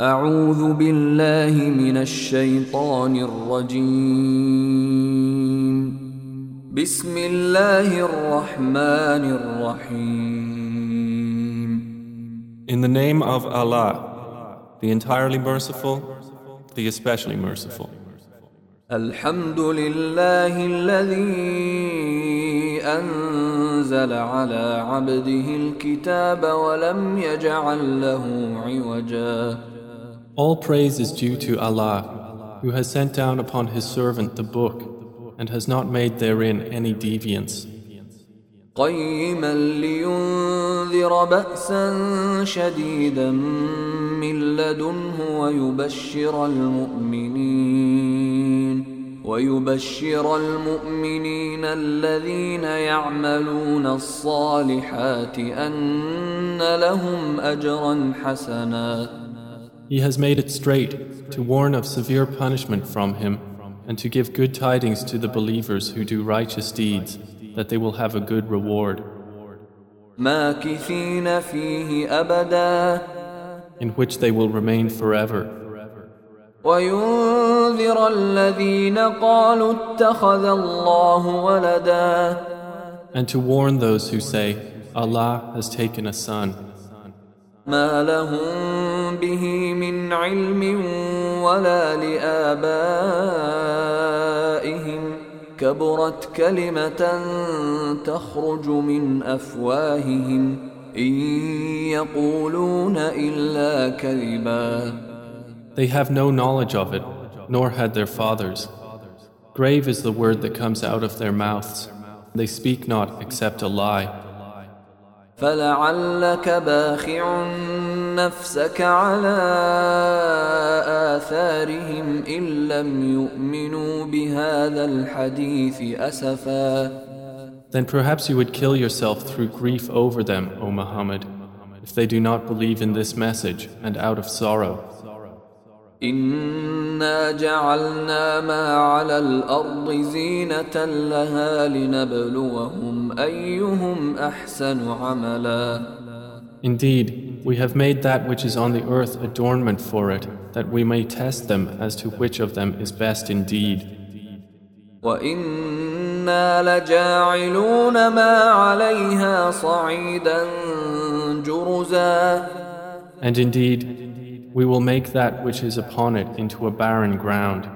أعوذ بالله من الشيطان الرجيم. بسم الله الرحمن الرحيم. In the name of Allah, the entirely merciful, the especially merciful. الحمد لله الذي أنزل على عبده الكتاب ولم يجعل له عوجا All praise is due to Allah, who has sent down upon His servant the book and has not made therein any deviance. قيما لينذر بأسا شديدا من لدنه ويبشر المؤمنين ويبشر المؤمنين الذين يعملون الصالحات أن لهم أجرا حسنا He has made it straight to warn of severe punishment from Him and to give good tidings to the believers who do righteous deeds that they will have a good reward. ماكثين فيه أبدا in which they will remain forever. وينذر الذين قالوا اتخذ الله ولدا And to warn those who say, Allah has taken a son. ما لهم به من علم ولا لآبائهم كبرت كلمة تخرج من أفواههم إن يقولون إلا كذبا They have no knowledge of it, nor had their fathers. Grave is the word that comes out of their mouths. They speak not except a lie. فلعلك باخع نفسك على آثارهم إن لم يؤمنوا بهذا الحديث أسفا Then perhaps you would kill yourself through grief over them, O Muhammad, if they do not believe in this message and out of sorrow. إنا جعلنا ما على الأرض زينة لها لنبلوهم أيهم أحسن عملا Indeed, we have made that which is on the earth adornment for it, that we may test them as to which of them is best indeed. وإنا لجاعلون ما عليها صعيدا جرزا And indeed, we will make that which is upon it into a barren ground.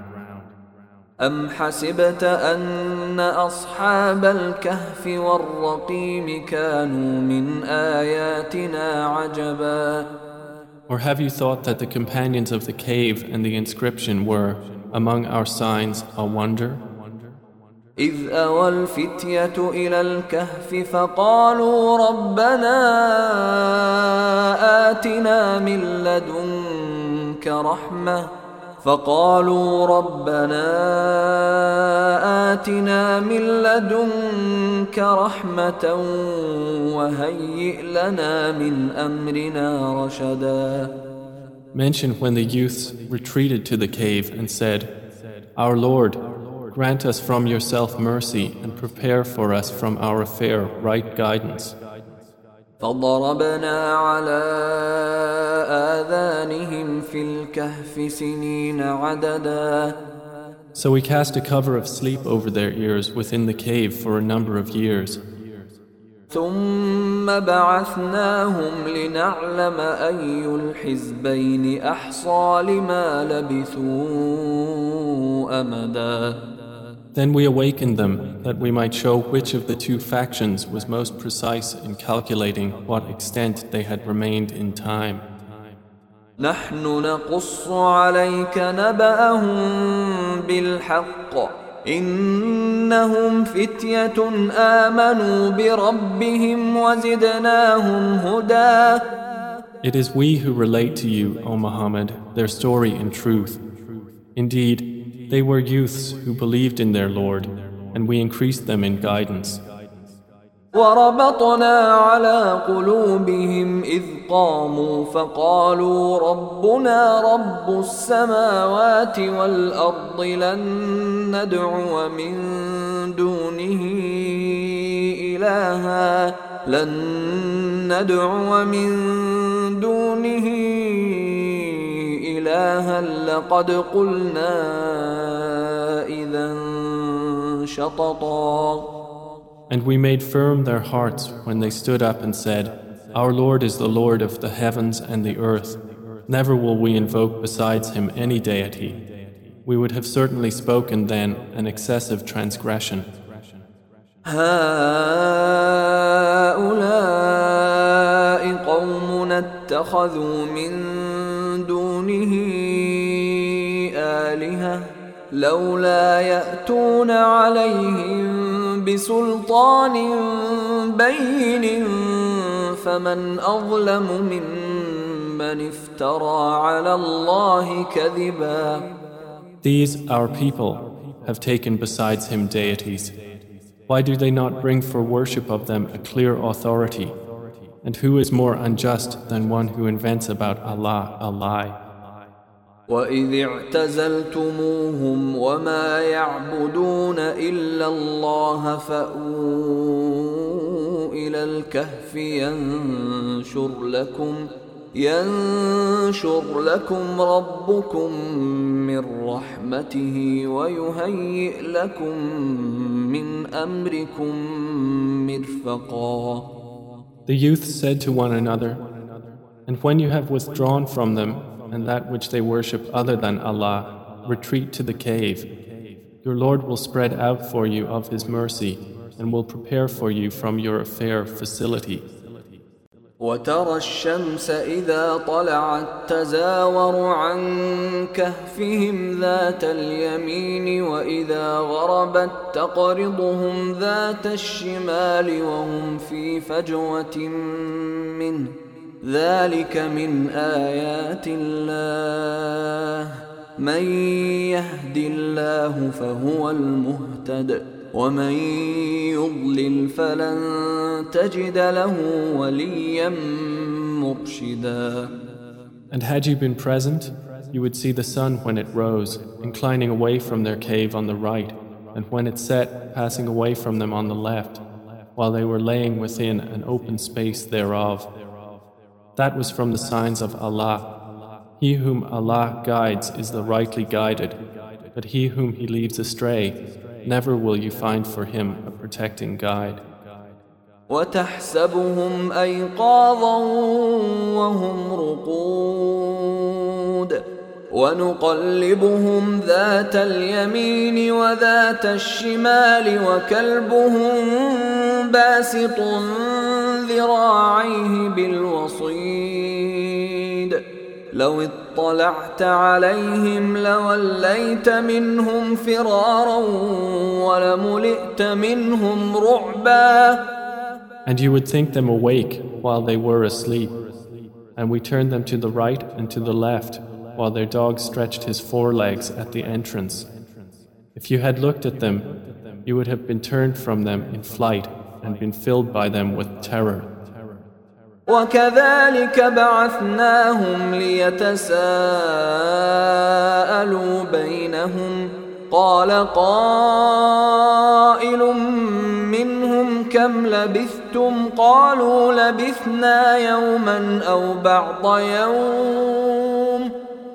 أم حسبت أن أصحاب الكهف والرقيم كانوا من آياتنا عجبا Or have you thought that the companions of the cave and the inscription were, among our signs, a wonder? إذ أوى الفتية إلى الكهف فقالوا ربنا آتنا من لدنك رحمة فقالوا ربنا آتنا من لدنك رحمة وهيئ لنا من أمرنا رشدا Mention when the youths retreated to the cave and said, Our Lord, grant us from yourself mercy and prepare for us from our affair right guidance. فضربنا على آذانهم في الكهف سنين عددا So we cast a cover of sleep over their ears within the cave for a number of years. ثم بعثناهم لنعلم أي الحزبين أحصى لما لبثوا أمدا Then we awakened them that we might show which of the two factions was most precise in calculating what extent they had remained in time. نحن نقص عليك نبأهم بالحق إنهم فتية آمنوا بربهم وزدناهم هدى It is we who relate to you, O Muhammad, their story in truth. Indeed, they were youths who believed in their Lord, and we increased them in guidance. وربطنا على قلوبهم إذ قاموا فقالوا ربنا رب السماوات والأرض لن ندعو من دونه إلها لن ندعو من دونه إلها لقد قلنا إذا شططا And we made firm their hearts when they stood up and said, Our Lord is the Lord of the heavens and the earth. Never will we invoke besides him any deity. We would have certainly spoken then an excessive transgression. هؤلاء قوم اتخذوا من دونه آلهة لولا يأتون عليهم بسلطان بين فمن أظلم ممن افترى على الله كذبا These our people have taken besides him deities. Why do they not bring for worship of them a clear authority? And who is more unjust than one who invents about Allah a lie? وإذ اعتزلتموهم وما يعبدون إلا الله فأووا إلى الكهف ينشر لكم ينشر لكم ربكم من رحمته ويهيئ لكم من أمركم مرفقا The youth said to one another, And when you have withdrawn from them and that which they worship other than Allah, retreat to the cave. Your Lord will spread out for you of His mercy and will prepare for you from your affair facility. وترى الشمس إذا طلعت تزاور عن كهفهم ذات اليمين وإذا غربت تقرضهم ذات الشمال وهم في فجوة منه ذلك من آيات الله من يهد الله فهو المهتد ومن يضلل فلن تجد له وليا مرشدا And had you been present, you would see the sun when it rose, inclining away from their cave on the right, and when it set, passing away from them on the left, while they were laying within an open space thereof. That was from the signs of Allah. He whom Allah guides is the rightly guided, but he whom He leaves astray, never will you find for him a protecting guide. وتحسبهم أيقاظا وهم رقود ونقلبهم ذات اليمين وذات الشمال وكلبهم باسط ذراعيه بالوصيد لو اطلعت عليهم لوليت منهم فرارا ولملئت منهم رعبا And you would think them awake while they were asleep. And we turned them to the right and to the left while their dog stretched his forelegs at the entrance. If you had looked at them, you would have been turned from them in flight and been filled by them with terror. وكذلك بعثناهم ليتساءلوا بينهم قال قائل منهم كم لبثتم قالوا لبثنا يوما او بعض يوم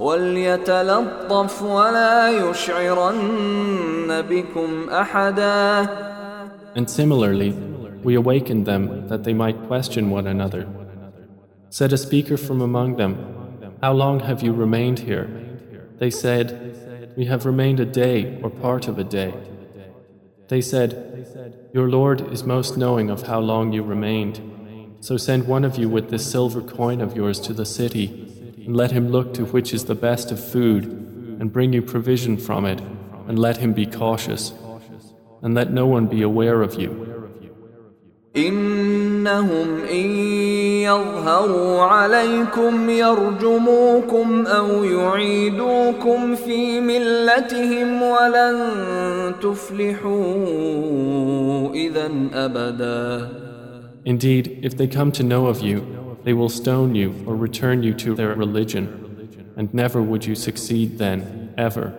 وليتلطف ولا يشعرن بكم احدا And similarly, we awakened them that they might question one another. Said a speaker from among them, How long have you remained here? They said, We have remained a day or part of a day. They said, Your Lord is most knowing of how long you remained. So send one of you with this silver coin of yours to the city and let him look to which is the best of food, and bring you provision from it, and let him be cautious, and let no one be aware of you. إن إنهم إن يظهروا عليكم يرجموكم أو يعيدوكم في ملتهم ولن تفلحوا إذا أبدا Indeed, if they come to know of you, they will stone you or return you to their religion, and never would you succeed then, ever.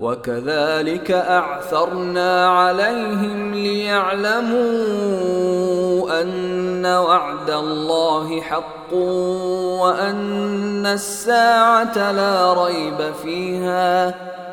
وكذلك أعثرنا عليهم ليعلموا أن وعد الله حق وأن الساعة لا ريب فيها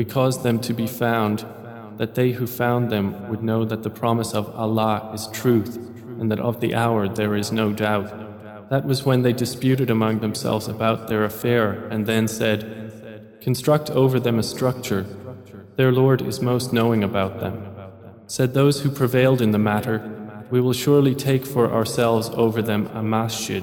we caused them to be found, that they who found them would know that the promise of Allah is truth, and that of the hour there is no doubt. That was when they disputed among themselves about their affair, and then said, Construct over them a structure. Their Lord is most knowing about them. Said those who prevailed in the matter, We will surely take for ourselves over them a masjid.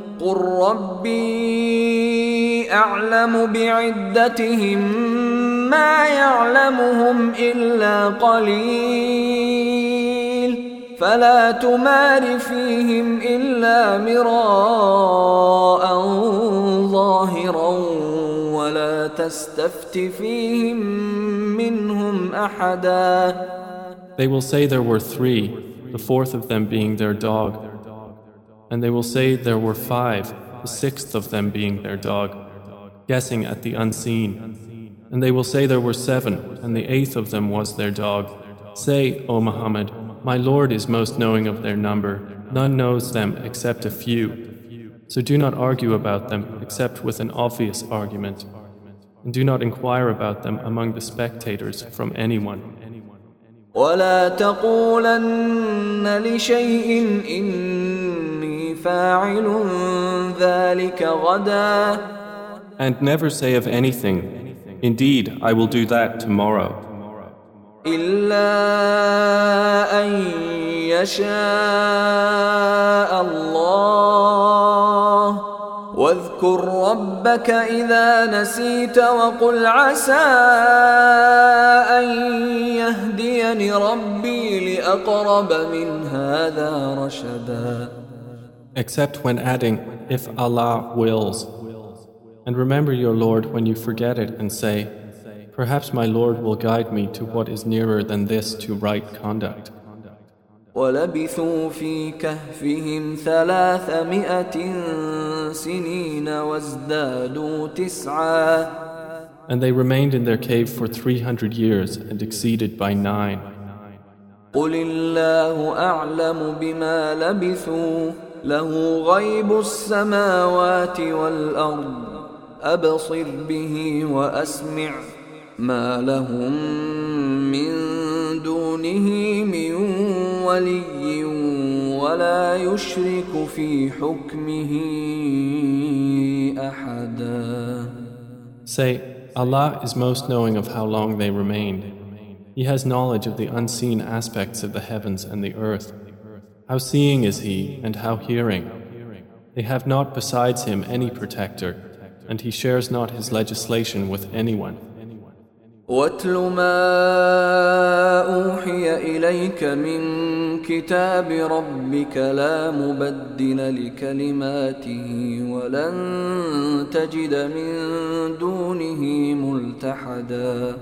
قل ربي أعلم بعدتهم ما يعلمهم إلا قليل فلا تمار فيهم إلا مراء ظاهرا ولا تستفت فيهم منهم أحدا They will say there were three, the fourth of them being their dog. And they will say there were five, the sixth of them being their dog, guessing at the unseen. And they will say there were seven, and the eighth of them was their dog. Say, O Muhammad, my Lord is most knowing of their number. None knows them except a few. So do not argue about them except with an obvious argument. And do not inquire about them among the spectators from anyone. ولا تقولن لشيء إني فاعل ذلك غدا. And never say of anything, Indeed, I will do that tomorrow. إلا أن يشاء الله. واذكر ربك إذا نسيت وقل عسى أن يهديني ربي لأقرب من هذا رشدا. Except when adding, if Allah wills. And remember your Lord when you forget it and say, Perhaps my Lord will guide me to what is nearer than this to right conduct. ولبثوا في كهفهم ثلاثمائة سنين وازدادوا تسعا And they remained in their cave for 300 years and exceeded by nine. قل الله أعلم بما لبثوا له غيب السماوات والأرض أبصر به وأسمع ما لهم من دونه من ولي ولا يشرك في حكمه أحدا Say, Allah is most knowing of how long they remained. He has knowledge of the unseen aspects of the heavens and the earth. How seeing is He and how hearing. They have not besides Him any protector, and He shares not His legislation with anyone. واتل ما أوحي إليك من كتاب ربك لا مبدل لكلماته ولن تجد من دونه ملتحدا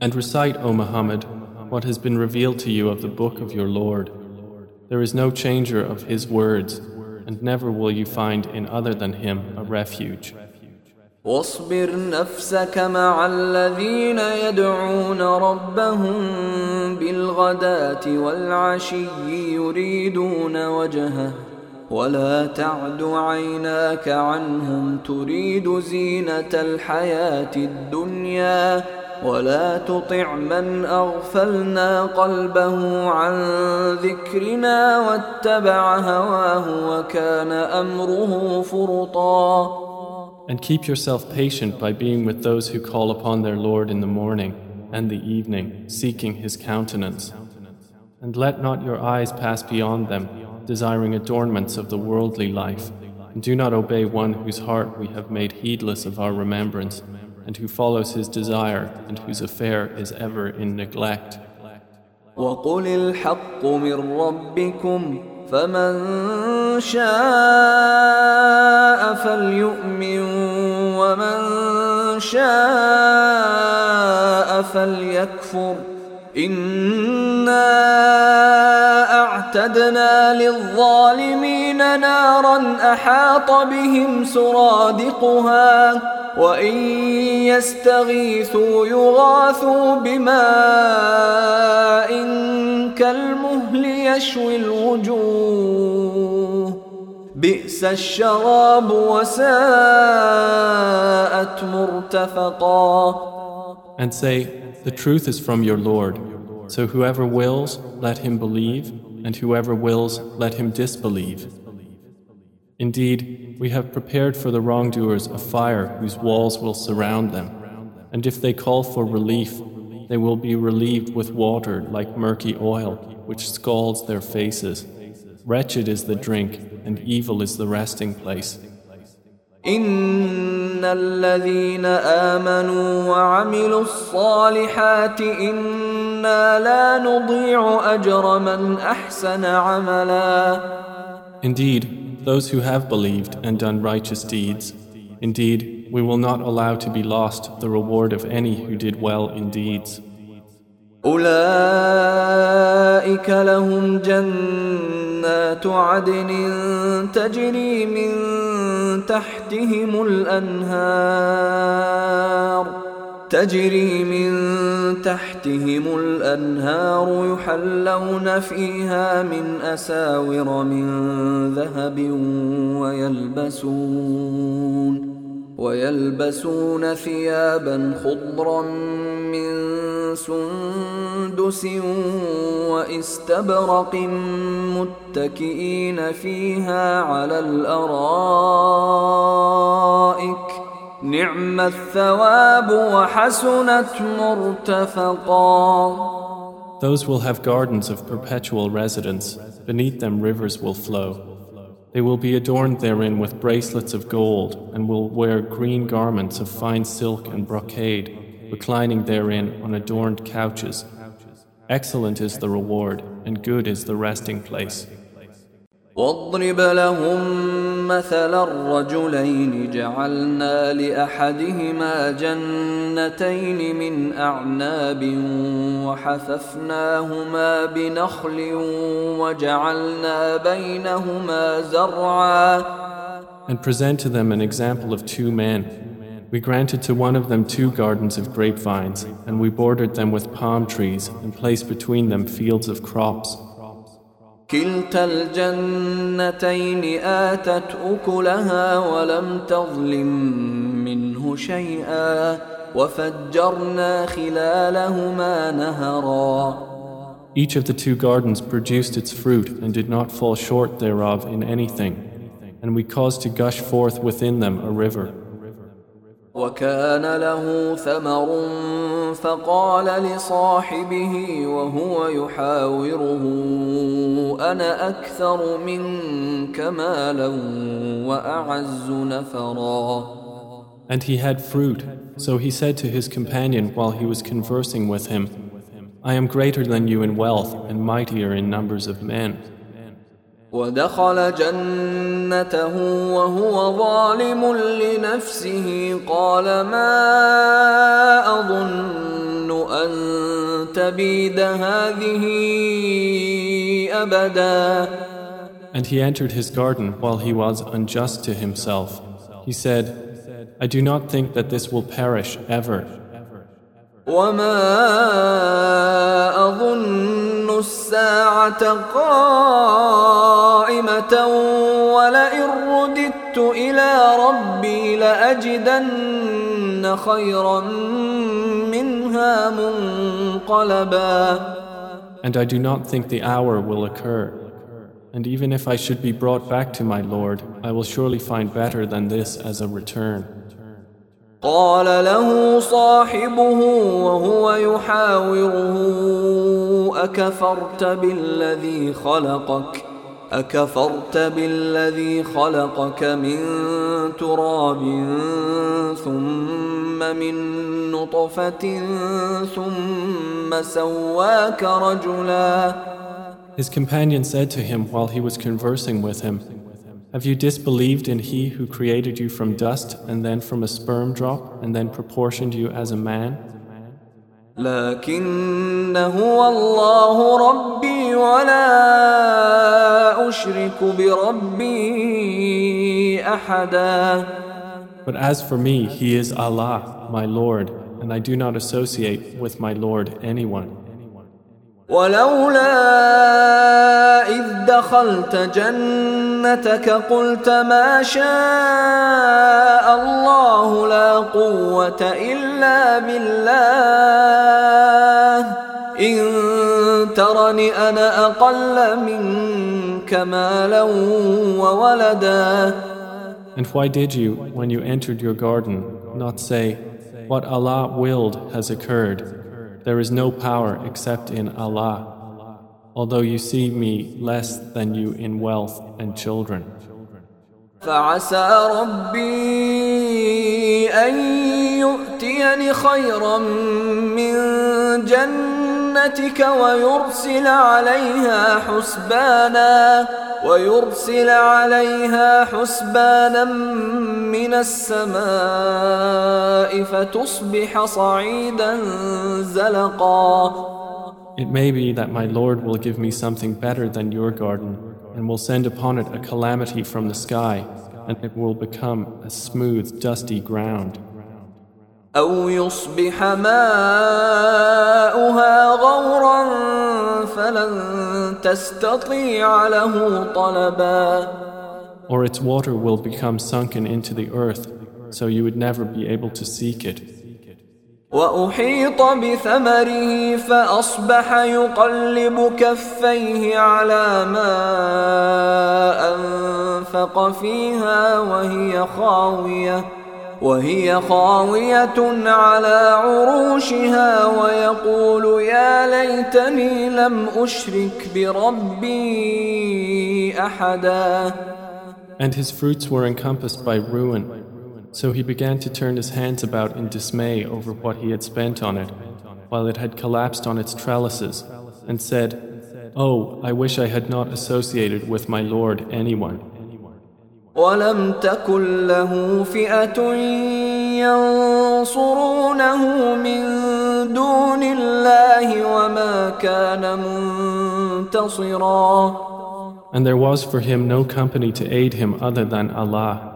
And recite, O Muhammad, what has been revealed to you of the book of your Lord. There is no changer of His words, and never will you find in other than Him a refuge. واصبر نفسك مع الذين يدعون ربهم بالغداة والعشي يريدون وجهه ولا تعد عيناك عنهم تريد زينة الحياة الدنيا ولا تطع من أغفلنا قلبه عن ذكرنا واتبع هواه وكان أمره فرطا And keep yourself patient by being with those who call upon their Lord in the morning and the evening, seeking His countenance. And let not your eyes pass beyond them, desiring adornments of the worldly life. And do not obey one whose heart we have made heedless of our remembrance, And who follows his desire, and whose affair is ever in neglect. وقل الحق من ربكم فمن شاء فليؤمن ومن شاء فليكفر انا اعتدنا للظالمين نارا احاط بهم سرادقها وان يستغيثوا يغاثوا بماء كالمهل يشوي الوجوه بئس الشراب وساءت مرتفقا And say, The truth is from your Lord. So whoever wills, let him believe, and whoever wills, let him disbelieve. Indeed, we have prepared for the wrongdoers a fire whose walls will surround them. And if they call for relief, they will be relieved with water like murky oil, which scalds their faces. Wretched is the drink, and evil is the resting place. إن الذين آمنوا وعملوا الصالحات إنا لا نضيع أجر من أحسن عملا Indeed, those who have believed and done righteous deeds, indeed, we will not allow to be lost the reward of any who did well in deeds. أولئك لهم جنات عدن تجري من تحتهم الأنهار تجري من تحتهم الأنهار يحلون فيها من أساور من ذهب ويلبسون ويلبسون ثيابا خضرا من سندس وإستبرق متكئين فيها على الأرائك نعم الثواب وحسنت مرتفقا Those will have gardens of perpetual residence, beneath them rivers will flow. They will be adorned therein with bracelets of gold, and will wear green garments of fine silk and brocade, reclining therein on adorned couches. Excellent is the reward, and good is the resting place. واضرب لهم مثل الرجلين جعلنا لأحدهما جنتين من أعناب وحففناهما بنخل وجعلنا بينهما زرعا And present to them an example of two men. We granted to one of them two gardens of grapevines, and we bordered them with palm trees and placed between them fields of crops. كلتا الجنتين آتت أكلها ولم تظلم منه شيئا وفجرنا خلالهما نهرا Each of the two gardens produced its fruit and did not fall short thereof in anything, and we caused to gush forth within them a river. وكان له ثمر فقال لصاحبه وهو يحاوره انا اكثر منك مالا واعز نفرا And he had fruit, so he said to his companion while he was conversing with him, I am greater than you in wealth and mightier in numbers of men. ودخل جنته وهو ظالم لنفسه قال ما اظن ان تبيد هذه ابدا And he entered his garden while he was unjust to himself. He said, I do not think that this will perish ever. وما أظن الساعة قائمة ولئن رددت إلى ربي لأجدن خيرا منها منقلبا And I do not think the hour will occur. And even if I should be brought back to my Lord, I will surely find better than this as a return. قال له صاحبه وهو يحاوره أكفرت بالذي خلقك؟ أكفرت بالذي خلقك من تراب ثم من نطفة ثم سواك رجلا. His companion said to him while he was conversing with him, Have you disbelieved in He who created you from dust and then from a sperm drop and then proportioned you as a man? لكن هو الله ربي ولا أشرك بربي أحدا But as for me, He is Allah, my Lord, and I do not associate with my Lord anyone. ولولا إذ دخلت جنتك قلت ما شاء الله لا قوة إلا بالله إن ترني أنا أقل منك مالا وولدا And why did you, when you entered your garden, not say, What Allah willed has occurred? There is no power except in Allah, although you see me less than you in wealth and children. فعسى ربي أن يؤتيني خيرا من جنتك ويرسل عليها حسبانا ويرسل عليها حسبانا من السماء فتصبح صعيدا زلقا It may be that my Lord will give me something better than your garden and will send upon it a calamity from the sky and it will become a smooth, dusty ground. أو يصبح ماؤها غورا فلن تستطيع له طلبا Or its water will become sunken into the earth, so you would never be able to seek it. وأحيط بثمره فأصبح يقلب كفيه على ما أنفق فيها وهي خاوية وهي خاوية على عروشها ويقول يا ليتني لم أشرك بربي أحدا. And his fruits were encompassed by ruin, so he began to turn his hands about in dismay over what he had spent on it, while it had collapsed on its trellises, and said, Oh, I wish I had not associated with my Lord anyone. ولم تكن له فئة ينصرونه من دون الله وما كان منتصرا And there was for him no company to aid him other than Allah,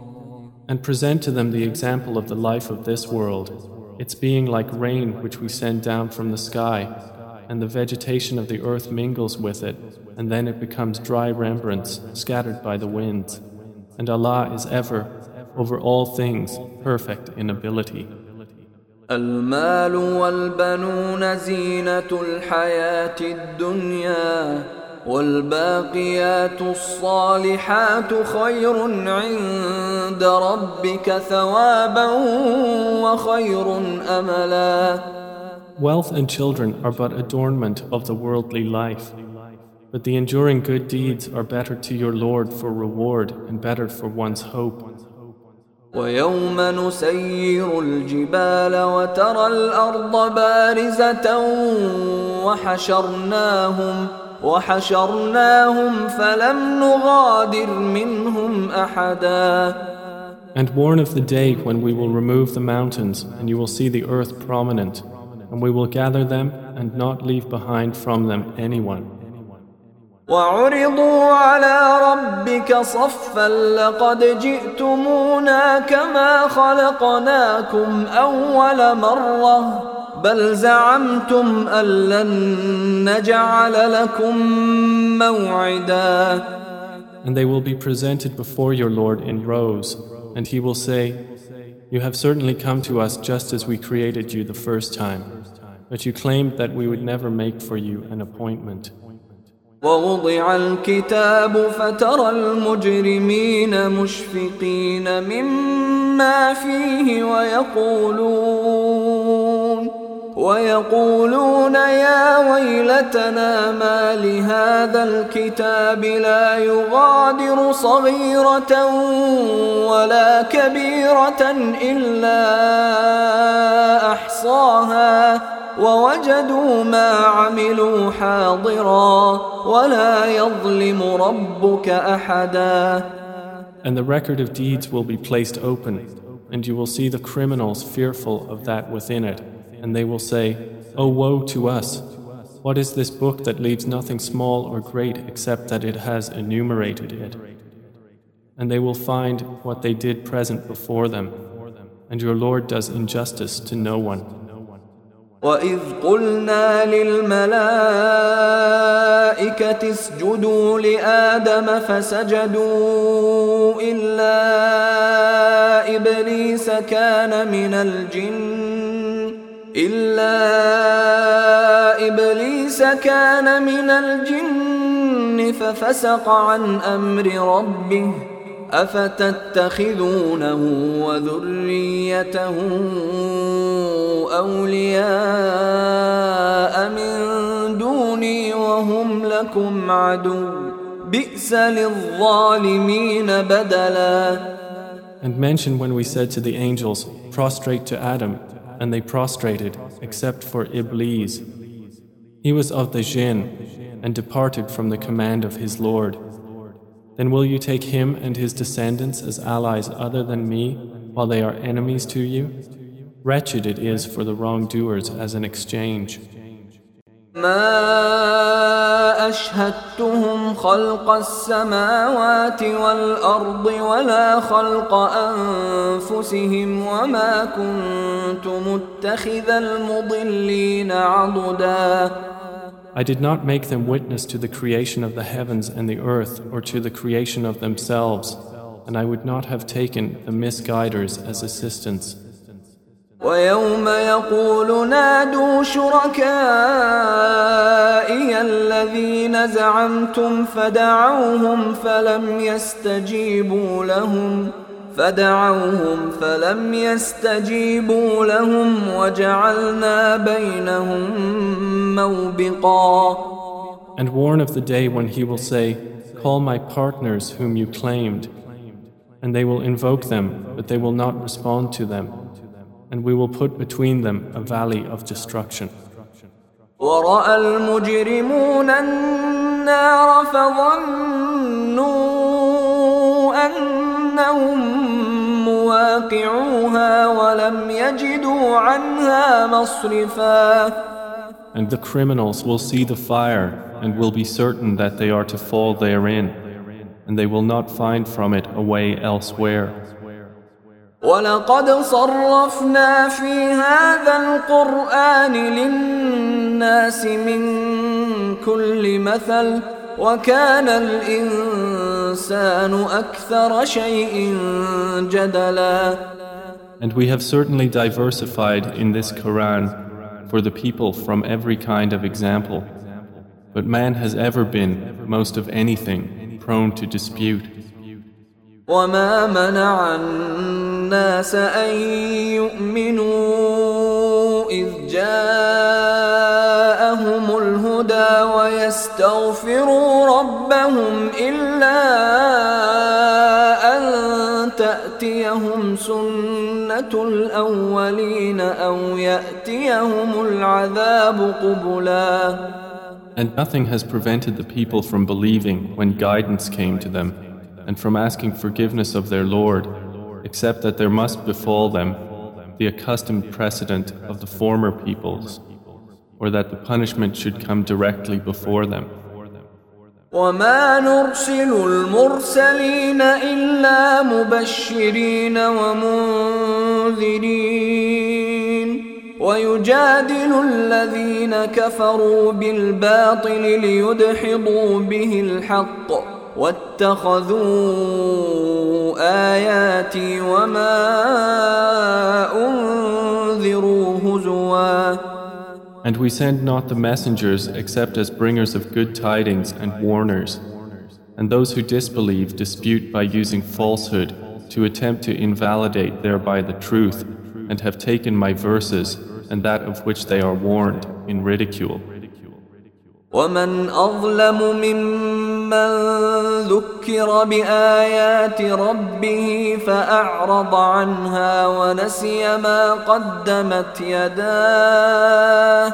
And present to them the example of the life of this world, its being like rain which we send down from the sky, and the vegetation of the earth mingles with it, and then it becomes dry rembrandts scattered by the winds. And Allah is ever, over all things, perfect in ability. المال والبنون زينة الحياة الدنيا والباقيات الصالحات خير عند ربك ثوابا وخير أملا Wealth and children are but adornment of the worldly life, but the enduring good deeds are better to your Lord for reward and better for one's hope. ويوم نسير الجبال وترى الأرض بارزة وحشرناهم وحشرناهم فلم نغادر منهم أحدا And warn of the day when we will remove the mountains and you will see the earth prominent and we will gather them and not leave behind from them anyone. وعرضوا على ربك صفا لقد جئتمونا كما خلقناكم أول مرة بل زعمتم أن لن نجعل لكم موعدا And they will be presented before your Lord in rows, and he will say, You have certainly come to us just as we created you the first time, but you claimed that we would never make for you an appointment. ووضع الكتاب فترى المجرمين مشفقين مما فيه ويقولون ويقولون يا ويلتنا ما لهذا الكتاب لا يغادر صغيرة ولا كبيرة إلا أحصاها ووجدوا ما عملوا حاضرا ولا يظلم ربك أحدا. And the record of deeds will be placed open, and you will see the criminals fearful of that within it, and they will say, O woe to us! What is this book that leaves nothing small or great except that it has enumerated it? And they will find what they did present before them, and your Lord does injustice to no one. وإذ قلنا للملائكة اسجدوا لآدم فسجدوا إلا إبليس كان من الجن إلا إبليس كان من الجن ففسق عن أمر ربه أفتتخذونه وذريته أولياء من دوني وهم لكم عدو بئس للظالمين بدلا. And mention when we said to the angels, Prostrate to Adam, and they prostrated, except for Iblis. He was of the jinn, and departed from the command of his Lord. Then will you take him and his descendants as allies other than me, while they are enemies to you? Wretched it is for the wrongdoers as an exchange. ما أشهدتهم خلق السماوات والأرض ولا خلق أنفسهم وما كنت متخذ المضلين عضدا I did not make them witness to the creation of the heavens and the earth or to the creation of themselves, and I would not have taken the misguiders as assistants. ويوم يقول نادوا شركائي الذين زعمتم فدعوهم فلم يستجيبوا لهم فدعوهم فلم يستجيبوا لهم وجعلنا بينهم موبقا And warn of the day when he will say, Call my partners whom you claimed. And they will invoke them, but they will not respond to them. And we will put between them a valley of destruction. ورأى المجرمون النار فظنوا أنهم مواقعوها ولم يجدوا عنها مصرفا And the criminals will see the fire and will be certain that they are to fall therein, and they will not find from it a way elsewhere. ولقد صرفنا في هذا القرآن للناس من كل مثل وكان الإنسان أكثر شيء جدلا And we have certainly diversified in this Quran for the people from every kind of example. But man has ever been, most of anything, prone to dispute. وما منع الناس أن يؤمنوا إذ جاءهم الهدى ويستغفروا ربهم إلا أن تأتيهم سنة الأولين أو يأتيهم العذاب قبلا And nothing has prevented the people from believing when guidance came to them and from asking forgiveness of their Lord, except that there must befall them the accustomed precedent of the former peoples, or that the punishment should come directly before them. وما نرسل المرسلين إلا مبشرين ومنذرين ويجادل الذين كفروا بالباطل ليدحضوا به الحق واتخذوا آياتي وما أنذروا هزوا And we send not the messengers except as bringers of good tidings and warners. And those who disbelieve dispute by using falsehood to attempt to invalidate thereby the truth and have taken my verses and that of which they are warned in ridicule. ومن أظلم ممن ذكر بآيات ربه فأعرض عنها ونسي ما قدمت يداه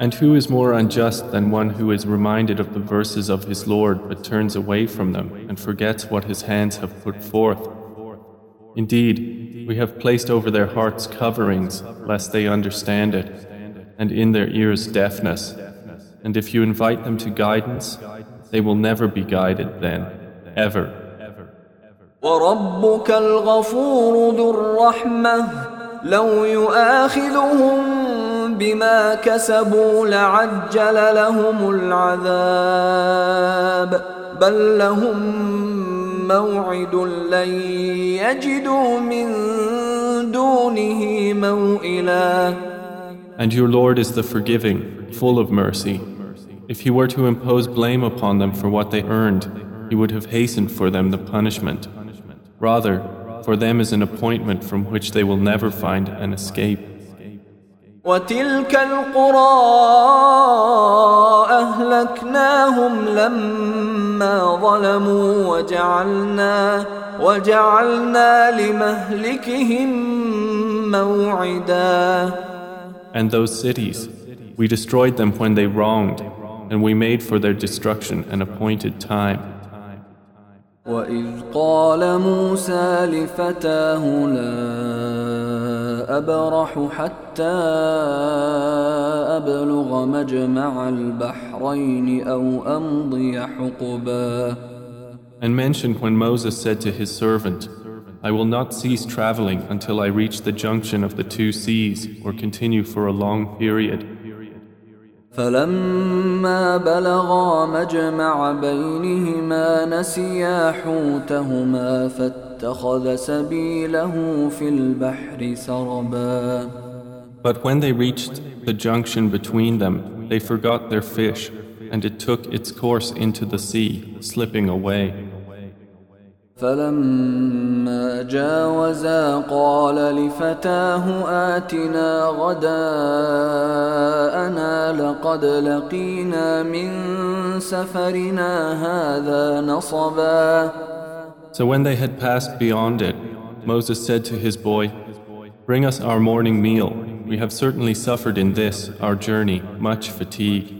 And who is more unjust than one who is reminded of the verses of his Lord but turns away from them and forgets what his hands have put forth? Indeed, we have placed over their hearts coverings lest they understand it, and in their ears deafness. And if you invite them to guidance, they will never be guided then, ever. وربك الغفور ذو الرحمة لو يؤاخذهم بما كسبوا لعجل لهم العذاب بل لهم موعد لن يجدوا من دونه موئلا And your Lord is the forgiving, full of mercy. If He were to impose blame upon them for what they earned, He would have hastened for them the punishment. Rather, for them is an appointment from which they will never find an escape. وتلك القرى أهلكناهم لما ظلموا وجعلنا وجعلنا لمهلكهم موعدا And those cities, we destroyed them when they wronged, and we made for their destruction an appointed time. وإذ قال موسى لفتاه لا أبرح حتى أبلغ مجمع البحرين أو أمضي حقبا And mentioned when Moses said to his servant, I will not cease traveling until I reach the junction of the two seas or continue for a long period. فلما بلغا مجمع بينهما نسيا حوتهما فاتخذ سبيله في البحر سربا But when they reached the junction between them, they forgot their fish, and it took its course into the sea, slipping away. فلما جاوزا قال لفتاه آتنا غداءنا لقد لقينا من سفرنا هذا نصبا So when they had passed beyond it, Moses said to his boy, Bring us our morning meal. We have certainly suffered in this, our journey, much fatigue.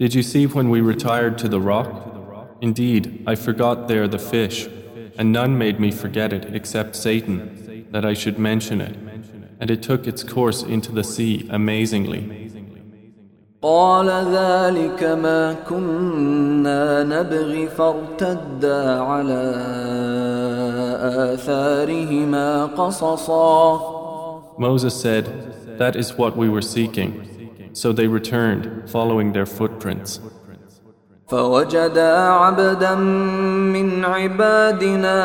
Did you see when we retired to the rock? Indeed, I forgot there the fish, and none made me forget it except Satan, that I should mention it. And it took its course into the sea amazingly. قال ذلك ما كنا نبغي فارتدا على آثارهما قصصا Moses said, That is what we were seeking. So they returned, following their footprints. فوجدا عبدا من عبادنا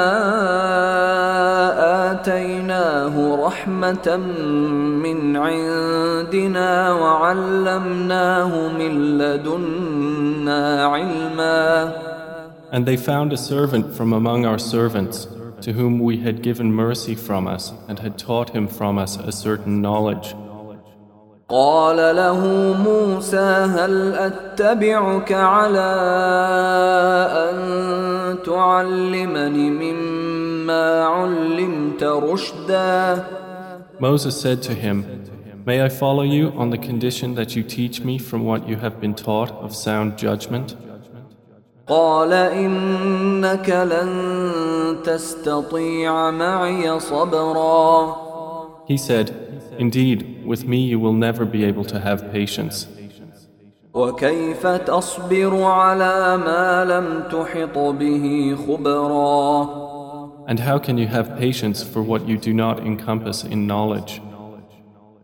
آتيناه رحمة من عندنا وعلمناه من لدنا علما And they found a servant from among our servants to whom we had given mercy from us and had taught him from us a certain knowledge. قال له موسى هل اتبعك على ان تعلمني مما علمت رشدا Moses said to him, May I follow you on the condition that you teach me from what you have been taught of sound judgment? قال إنك لن تستطيع معي صبرا He said, Indeed, with me you will never be able to have patience. وكيف تصبر على ما لم تحط به خبرا And how can you have patience for what you do not encompass in knowledge?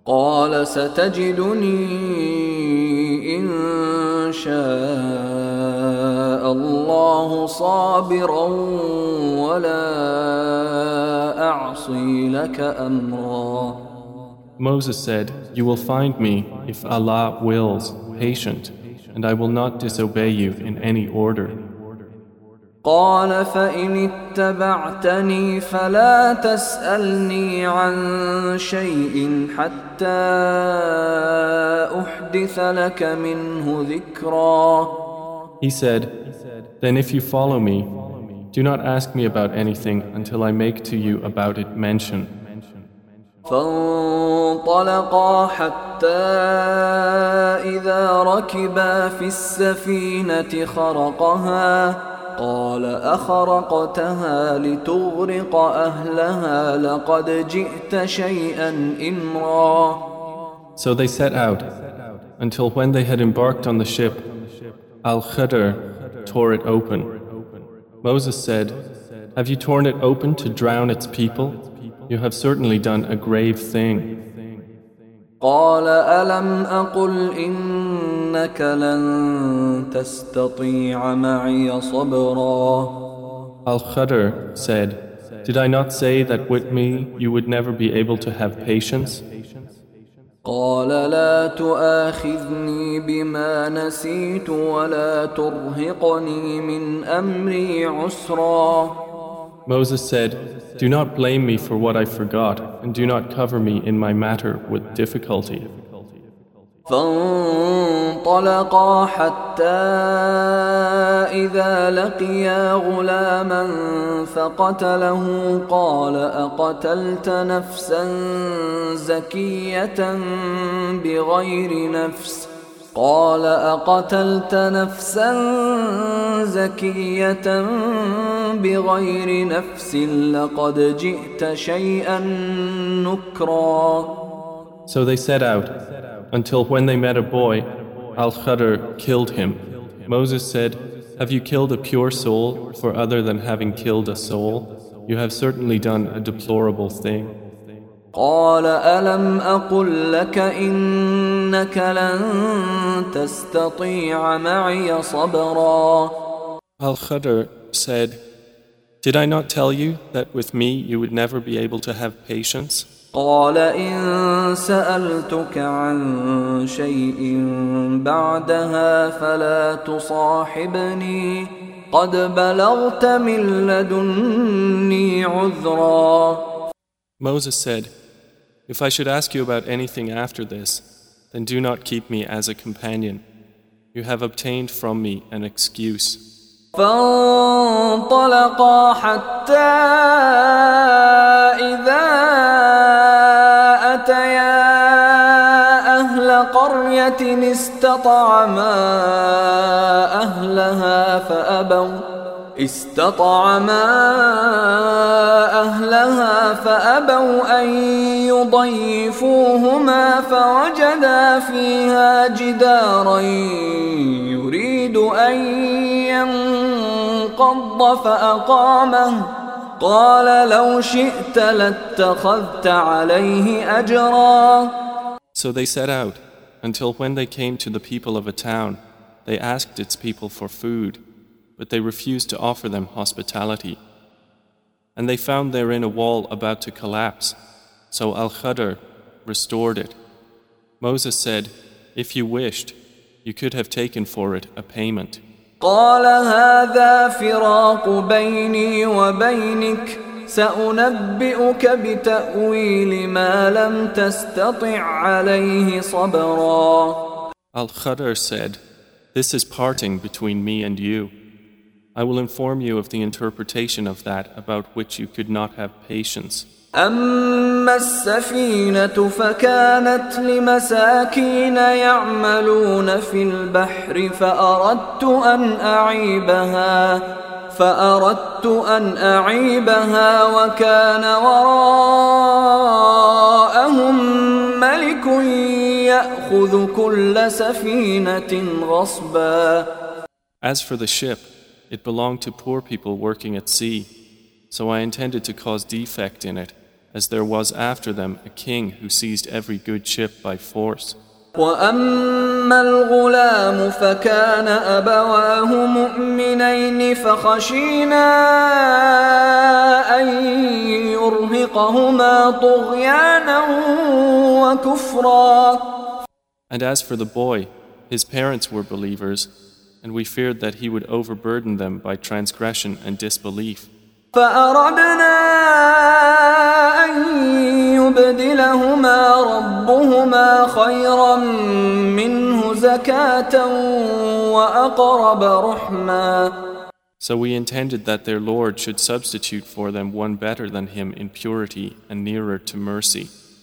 قال ستجدني إن شاء الله صابرا ولا أعصي لك أمرا Moses said, You will find me, if Allah wills, patient, and I will not disobey you in any order. قال فإن اتبعتني فلا تسألني عن شيء حتى أحدث لك منه ذكرا He said, Then if you follow me, do not ask me about anything until I make to you about it mention. فانطلقا حتى إذا ركبا في السفينة خرقها قال أخرقتها لتغرق أهلها لقد جئت شيئا إمرا So they set out until when they had embarked on the ship, Al Khadr tore it open. Moses said, Have you torn it open to drown its people? You have certainly done a grave thing. قال ألم أقل إنك لن تستطيع معي صبرا Al-Khadr said, Did I not say that with me you would never be able to have patience? قال لا تؤاخذني بما نسيت ولا ترهقني من أمري عسرا Moses said, Do not blame me for what I forgot, and do not cover me in my matter with difficulty. فانطلقا حتى إذا لقيا غلاما فقتله قال أقتلت نفسا زكية بغير نفس قال أقتلت نفسا زكية بغير نفس لقد جئت شيئا نكرا So they set out, until when they met a boy, Al Khadr killed him. Moses said, Have you killed a pure soul for other than having killed a soul? You have certainly done a deplorable thing. قال ألم أقل لك إنك لن تستطيع معي صبرا Al Khadr said, Did I not tell you that with me you would never be able to have patience? قال إن سألتك عن شيء بعدها فلا تصاحبني قد بلغت من لدني عذرا Moses said, If I should ask you about anything after this, then do not keep me as a companion. You have obtained from me an excuse. فانطلقا حتى إذا أتيا أهل قرية استطعما أهلها فأبوا استطعما أهلها فأبوا أن يضيفوهما فوجدا فيها جدارا يريد أن ينقض فأقامه. قال لو شئت لاتخذت عليه أجرا. So they set out, until when they came to the people of a town, they asked its people for food. but they refused to offer them hospitality. And they found therein a wall about to collapse, so Al Khadr restored it. Moses said, If you wished, you could have taken for it a payment. قال هذا فراق بيني وبينك سأنبئك بتأويل ما لم تستطع عليه صبرا Al-Khadr said, This is parting between me and you. I will inform you of the interpretation of that about which you could not have patience. أما السفينة فكانت لمساكين يعملون في البحر فأردت أن أعيبها فأردت أن أعيبها وكان وراءهم ملك يأخذ كل سفينة غصبا As for the ship, it belonged to poor people working at sea, so I intended to cause defect in it, as there was after them a king who seized every good ship by force. وأما الغلام فكان أبواه مؤمنين فخشينا أن يرهقهما طغيانا وكفرا And as for the boy, his parents were believers, and we feared that he would overburden them by transgression and disbelief. فأردنا أن يبدلهما ربهما خيرا منه زكاة وأقرب رحما So we intended that their Lord should substitute for them one better than him in purity and nearer to mercy.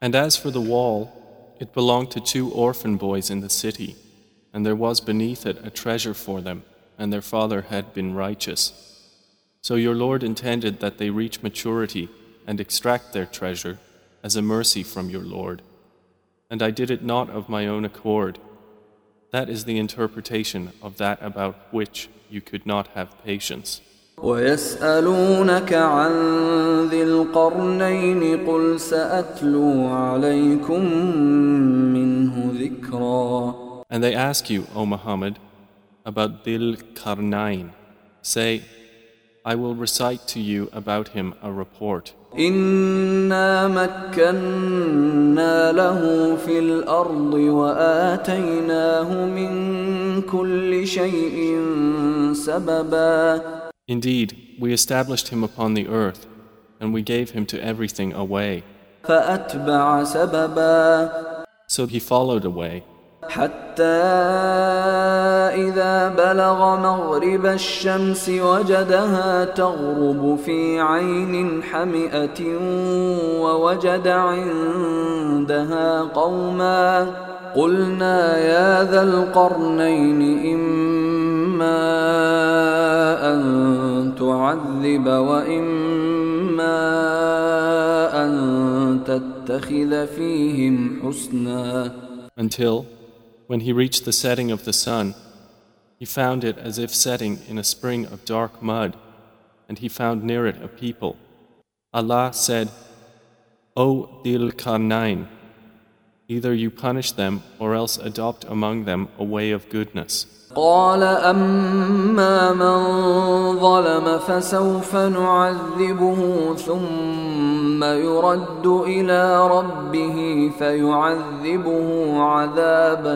And as for the wall, it belonged to two orphan boys in the city, and there was beneath it a treasure for them, and their father had been righteous. So your Lord intended that they reach maturity and extract their treasure as a mercy from your Lord. And I did it not of my own accord. That is the interpretation of that about which you could not have patience. ويسألونك عن ذي القرنين قل سأتلو عليكم منه ذكرا And they ask you, O Muhammad, about Dil Karnain. Say, I will recite to you about him a report. إنا مكنا له في الأرض وآتيناه من كل شيء سببا Indeed, we established him upon the earth, and we gave him to everything a way. فأتبع سببا So he followed a way, حتى إذا بلغ مغرب الشمس وجدها تغرب في عين حمئة ووجد عندها قوما قلنا يا ذا القرنين إما أن تعذب واما ان تتخذ فيهم حسنا. Until when he reached the setting of the sun he found it as if setting in a spring of dark mud and he found near it a people. Allah said o dil karnain either you punish them or else adopt among them a way of goodness. قال أما من ظلم فسوف نعذبه ثم يرد إلى ربه فيعذبه عذابا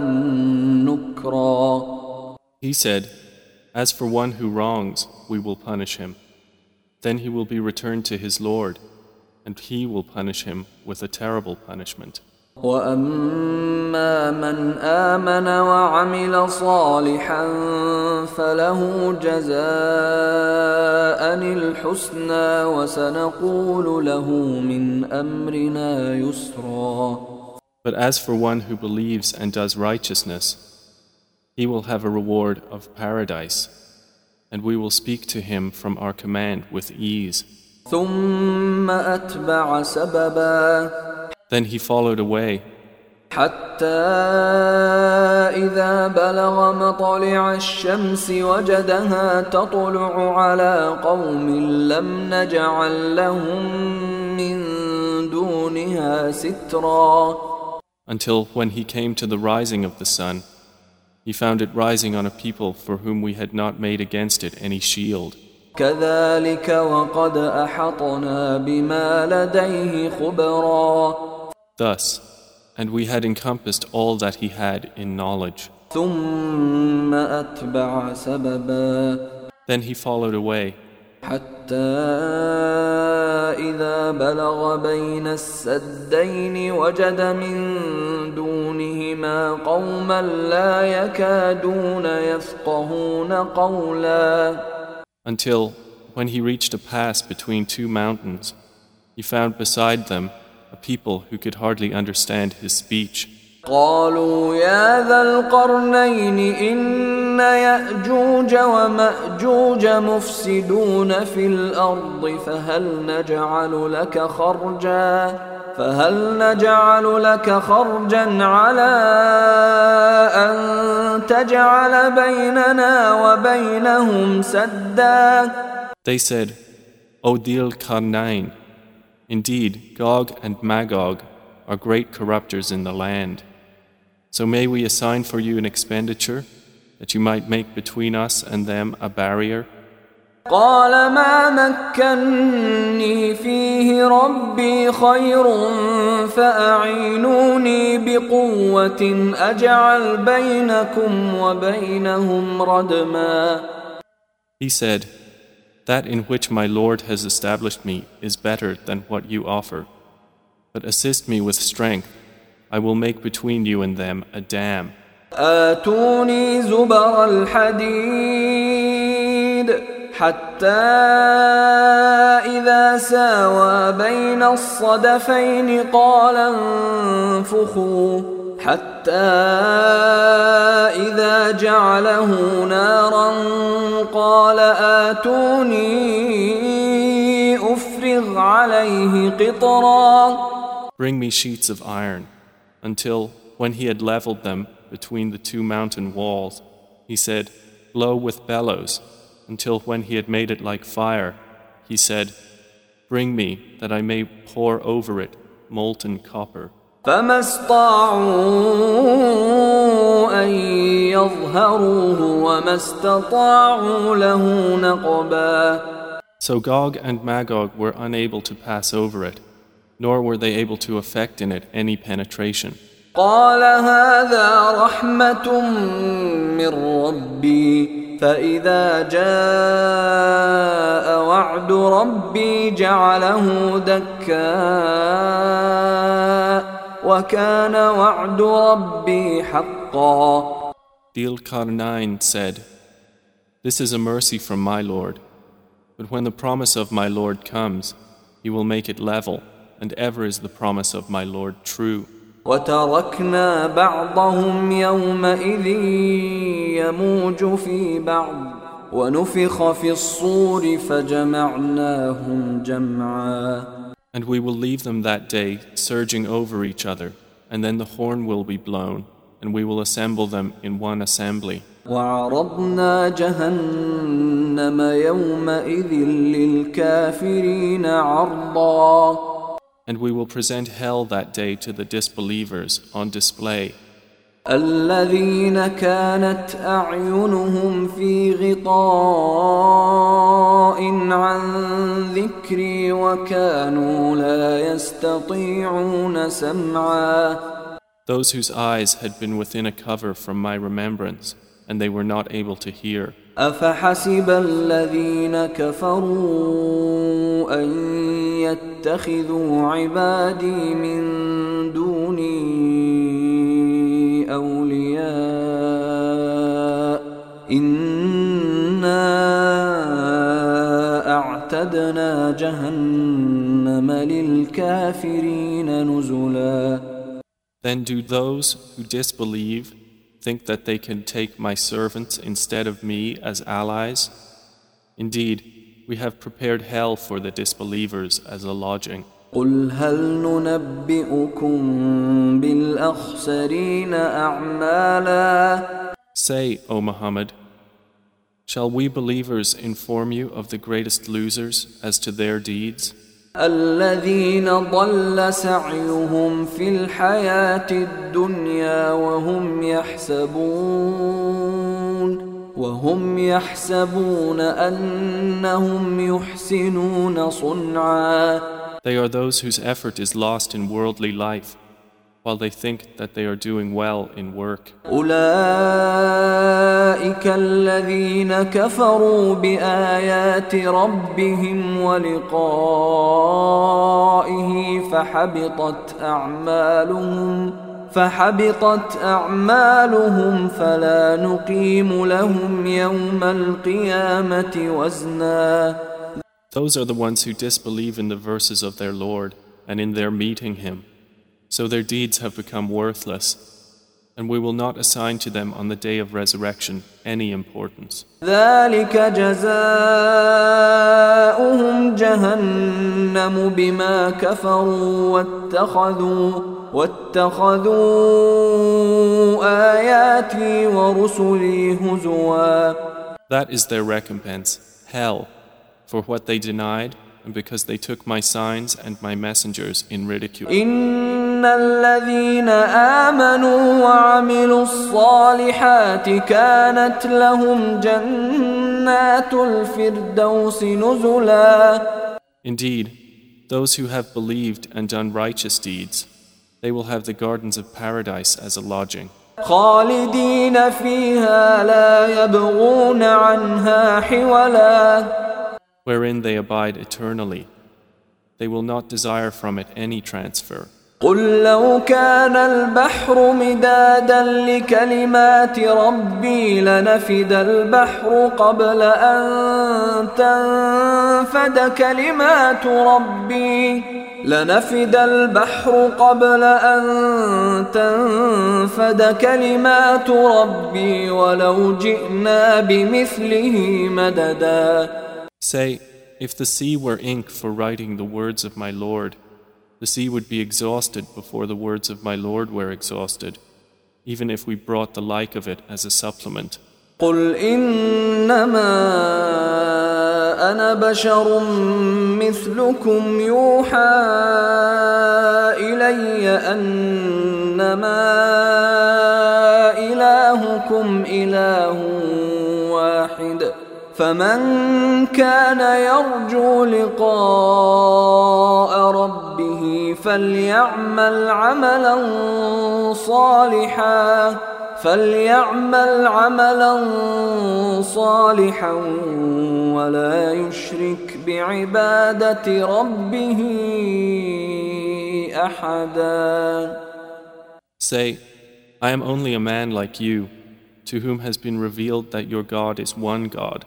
نكرا He said, As for one who wrongs, we will punish him. Then he will be returned to his Lord, and he will punish him with a terrible punishment. واما من امن وعمل صالحا فله جزاء الحسنى وسنقول له من امرنا يسرا But as for one who believes and does righteousness, he will have a reward of paradise, and we will speak to him from our command with ease. ثم اتبع سببا Then he followed away حتى إذا بلغ مطلع الشمس وجدها تطلع على قوم لم نجعل لهم من دونها سترا until when he came to the rising of the sun, he found it rising on a people for whom we had not made against it any shield. كذلك وقد أحطنا بما لديه خبرا Thus, and we had encompassed all that he had in knowledge. ثم أتبع سببا Then he followed away حتى إذا بلغ بين السدين وجد من دونهما قوما لا يكادون يفقهون قولا until, when he reached a pass between two mountains, he found beside them a people who could hardly understand his speech. قالوا يا ذا القرنين إن يأجوج ومأجوج مفسدون في الأرض فهل نجعل لك خرجا فهل نجعل لك خرجا على أن تجعل بيننا وبينهم سدا They said, O Dil Karnain, indeed Gog and Magog are great corrupters in the land. So may we assign for you an expenditure that you might make between us and them a barrier? قال ما مكني فيه ربي خير فأعينوني بقوة أجعل بينكم وبينهم ردما He said, That in which my Lord has established me is better than what you offer. But assist me with strength. I will make between you and them a dam. آتوني زبر الحديد حتى إذا ساوى بين الصدفين قال انفخوا حتى إذا جعله نارا قال آتوني أفرغ عليه قطرا Bring me sheets of iron. Until, when he had leveled them between the two mountain walls, he said, Blow with bellows. Until when he had made it like fire, he said, Bring me that I may pour over it molten copper. فما استطاعوا أن يظهروه وما استطاعوا له نقبا So Gog and Magog were unable to pass over it, nor were they able to effect in it any penetration. قال هذا رحمة من ربي فإذا جاء وعد ربي جعله دكاء وكان وعد ربي حقا Dil Karnain said, This is a mercy from my Lord. But when the promise of my Lord comes, he will make it level, and ever is the promise of my Lord true. وتركنا بعضهم يومئذ يموج في بعض ونفخ في الصور فجمعناهم جمعا And we will leave them that day surging over each other, and then the horn will be blown, and we will assemble them in one assembly. وعرضنا جهنم يومئذ للكافرين عرضا And we will present hell that day to the disbelievers on display. الذين كانت أعينهم في غطاء عن ذكري وكانوا لا يستطيعون سمعا Those whose eyes had been within a cover from my remembrance, and they were not able to hear. أفحسب الذين كفروا أن يتخذوا عبادي من دوني إنا أعتدنا جهنم للكافرين نزلا Then do those who disbelieve think that they can take my servants instead of me as allies? Indeed, we have prepared hell for the disbelievers as a lodging. قل هل ننبئكم بالأخسرين أعمالا Say, O Muhammad, shall we believers inform you of the greatest losers as to their deeds? الذين ضل سعيهم في الحياة الدنيا وهم يحسبون وهم يحسبون أنهم يحسنون صنعا They are those whose effort is lost in worldly life while they think that they are doing well in work. أولئك الذين كفروا بآيات ربهم ولقائه فحبطت أعمالهم فحبطت أعمالهم فلا نقيم لهم يوم القيامة وزنا Those are the ones who disbelieve in the verses of their Lord and in their meeting Him. So their deeds have become worthless, and we will not assign to them on the day of resurrection any importance. ذلك جزاؤهم جهنم بما كفروا واتخذوا واتخذوا آياتي ورسلي هزوا That is their recompense, hell, for what they denied and because they took my signs and my messengers in ridicule. إن الذين آمنوا وعملوا الصالحات كانت لهم جنات الفردوس نزلا Indeed, those who have believed and done righteous deeds, they will have the gardens of paradise as a lodging. خالدين فيها لا يبغون عنها حولا wherein they abide eternally. They will not desire from it any transfer. قل لو كان البحر مدادا لكلمات ربي لنفد البحر قبل أن تنفد كلمات ربي لنفد البحر قبل أن تنفد كلمات ربي ولو جئنا بمثله مددا Say, if the sea were ink for writing the words of my Lord, the sea would be exhausted before the words of my Lord were exhausted, even if we brought the like of it as a supplement. قل إنما أنا بشر مثلكم يوحى إلي أنما إلهكم إله واحد فمن كان يرجو لقاء ربه فليعمل عملا صالحا فليعمل عملا صالحا ولا يشرك بعبادة ربه أحدا Say, I am only a man like you, to whom has been revealed that your God is one God.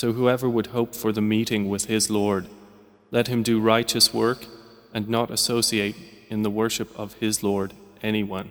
So whoever would hope for the meeting with his Lord, let him do righteous work and not associate in the worship of his Lord anyone.